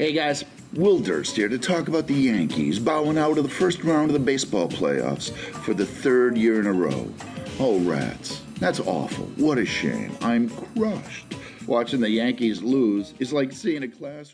Hey guys, Will Durst here to talk about the Yankees bowing out of the first round of the baseball playoffs for the third year in a row. Oh, rats. That's awful. What a shame. I'm crushed. Watching the Yankees lose is like seeing a classroom.